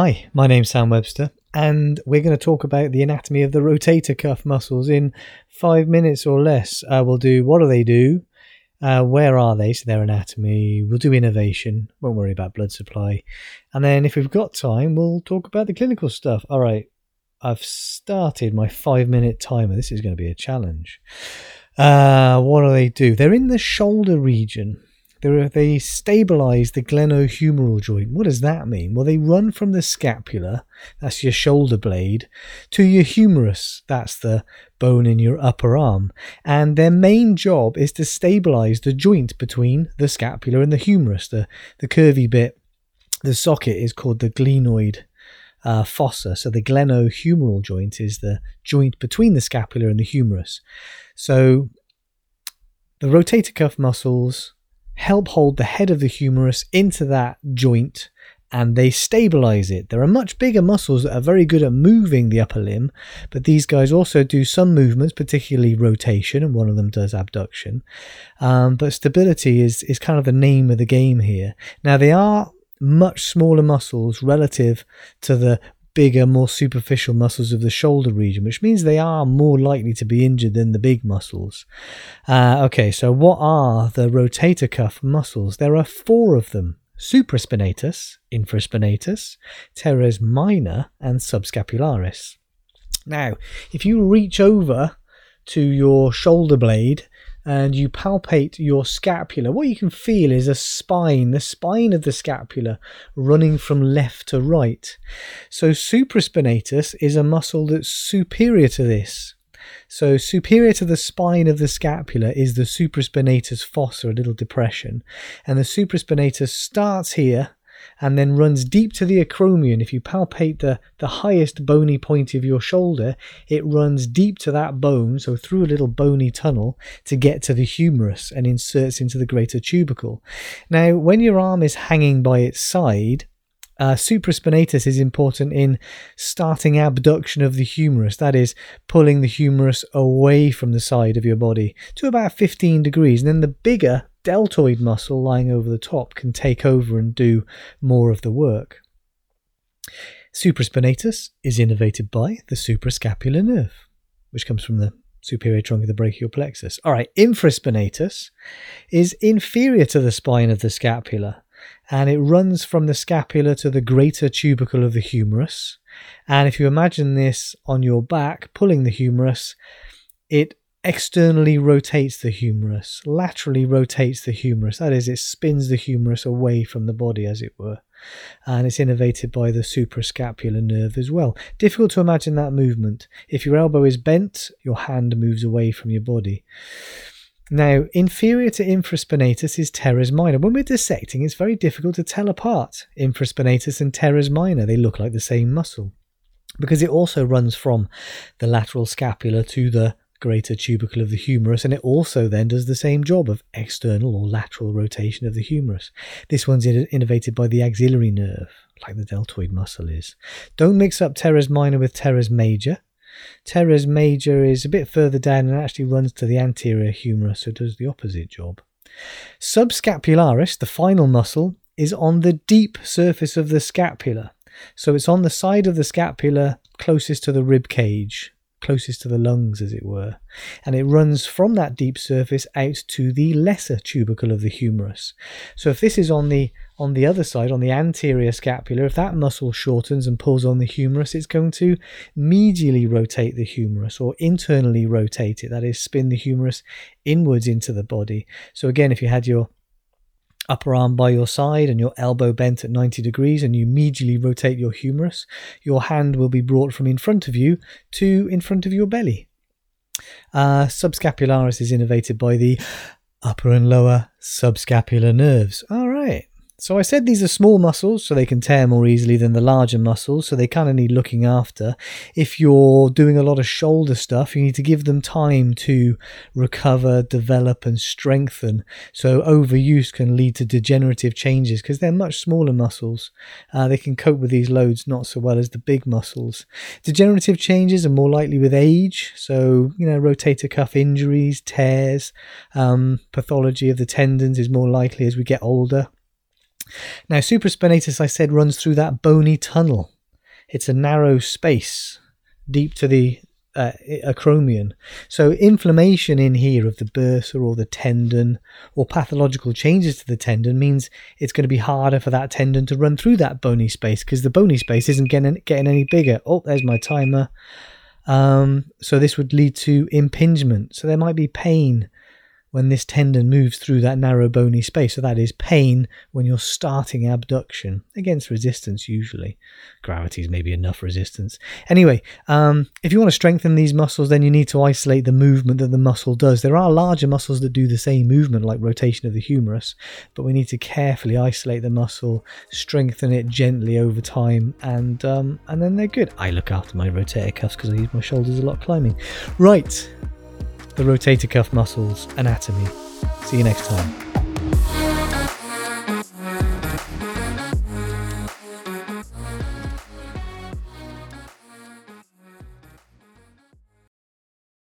Hi, my name's Sam Webster, and we're going to talk about the anatomy of the rotator cuff muscles in five minutes or less. Uh, we'll do what do they do, uh, where are they, so their anatomy. We'll do innervation, won't worry about blood supply, and then if we've got time, we'll talk about the clinical stuff. All right, I've started my five minute timer. This is going to be a challenge. Uh, what do they do? They're in the shoulder region. They're, they stabilize the glenohumeral joint. What does that mean? Well, they run from the scapula, that's your shoulder blade, to your humerus, that's the bone in your upper arm. And their main job is to stabilize the joint between the scapula and the humerus, the, the curvy bit. The socket is called the glenoid uh, fossa. So the glenohumeral joint is the joint between the scapula and the humerus. So the rotator cuff muscles help hold the head of the humerus into that joint and they stabilize it. There are much bigger muscles that are very good at moving the upper limb, but these guys also do some movements, particularly rotation, and one of them does abduction. Um, but stability is, is kind of the name of the game here. Now, they are much smaller muscles relative to the bigger, more superficial muscles of the shoulder region, which means they are more likely to be injured than the big muscles. Uh, okay, so what are the rotator cuff muscles? There are four of them supraspinatus, infraspinatus, teres minor, and subscapularis. Now, if you reach over to your shoulder blade and you palpate your scapula, what you can feel is a spine, the spine of the scapula running from left to right. So, supraspinatus is a muscle that's superior to this. So, superior to the spine of the scapula is the supraspinatus fossa, a little depression. And the supraspinatus starts here and then runs deep to the acromion. If you palpate the, the highest bony point of your shoulder, it runs deep to that bone, so through a little bony tunnel to get to the humerus and inserts into the greater tubercle. Now, when your arm is hanging by its side, uh, supraspinatus is important in starting abduction of the humerus, that is, pulling the humerus away from the side of your body to about 15 degrees. And then the bigger deltoid muscle lying over the top can take over and do more of the work. Supraspinatus is innervated by the suprascapular nerve, which comes from the superior trunk of the brachial plexus. All right, infraspinatus is inferior to the spine of the scapula and it runs from the scapula to the greater tubercle of the humerus. And if you imagine this on your back, pulling the humerus, it externally rotates the humerus, laterally rotates the humerus. That is, it spins the humerus away from the body, as it were. And it's innervated by the suprascapular nerve as well. Difficult to imagine that movement. If your elbow is bent, your hand moves away from your body. Now, inferior to infraspinatus is teres minor. When we're dissecting, it's very difficult to tell apart infraspinatus and teres minor. They look like the same muscle because it also runs from the lateral scapula to the greater tubercle of the humerus, and it also then does the same job of external or lateral rotation of the humerus. This one's innervated by the axillary nerve, like the deltoid muscle is. Don't mix up teres minor with teres major. Teres major is a bit further down and actually runs to the anterior humerus, so it does the opposite job. Subscapularis, the final muscle, is on the deep surface of the scapula. So it's on the side of the scapula closest to the rib cage, closest to the lungs, as it were, and it runs from that deep surface out to the lesser tubercle of the humerus. So if this is on the on the other side, on the anterior scapula, if that muscle shortens and pulls on the humerus, it's going to medially rotate the humerus or internally rotate it, that is, spin the humerus inwards into the body. So again, if you had your upper arm by your side and your elbow bent at 90 degrees and you medially rotate your humerus, your hand will be brought from in front of you to in front of your belly. Uh, subscapularis is innervated by the upper and lower subscapular nerves. All right. So I said these are small muscles, so they can tear more easily than the larger muscles, so they kind of need looking after. If you're doing a lot of shoulder stuff, you need to give them time to recover, develop, and strengthen. So overuse can lead to degenerative changes because they're much smaller muscles. Uh, they can cope with these loads not so well as the big muscles. Degenerative changes are more likely with age, so you know rotator cuff injuries, tears, um, pathology of the tendons is more likely as we get older. Now, supraspinatus, I said, runs through that bony tunnel. It's a narrow space deep to the uh, acromion. So inflammation in here of the bursa or the tendon or pathological changes to the tendon means it's going to be harder for that tendon to run through that bony space because the bony space isn't getting getting any bigger. Oh, there's my timer. Um, so this would lead to impingement. So there might be pain when this tendon moves through that narrow bony space. So that is pain when you're starting abduction against resistance, usually. Gravity is maybe enough resistance. Anyway, um, if you want to strengthen these muscles, then you need to isolate the movement that the muscle does. There are larger muscles that do the same movement, like rotation of the humerus, but we need to carefully isolate the muscle, strengthen it gently over time, and um, and then they're good. I look after my rotator cuffs because I use my shoulders a lot climbing. Right the rotator cuff muscles anatomy. See you next time.